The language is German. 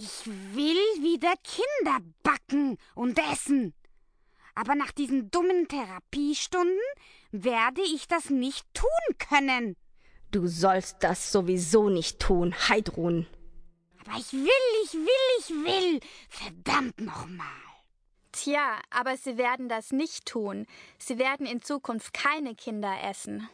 Ich will wieder Kinder backen und essen. Aber nach diesen dummen Therapiestunden werde ich das nicht tun können. Du sollst das sowieso nicht tun, Heidrun. Aber ich will, ich will, ich will. Verdammt nochmal. Tja, aber Sie werden das nicht tun. Sie werden in Zukunft keine Kinder essen.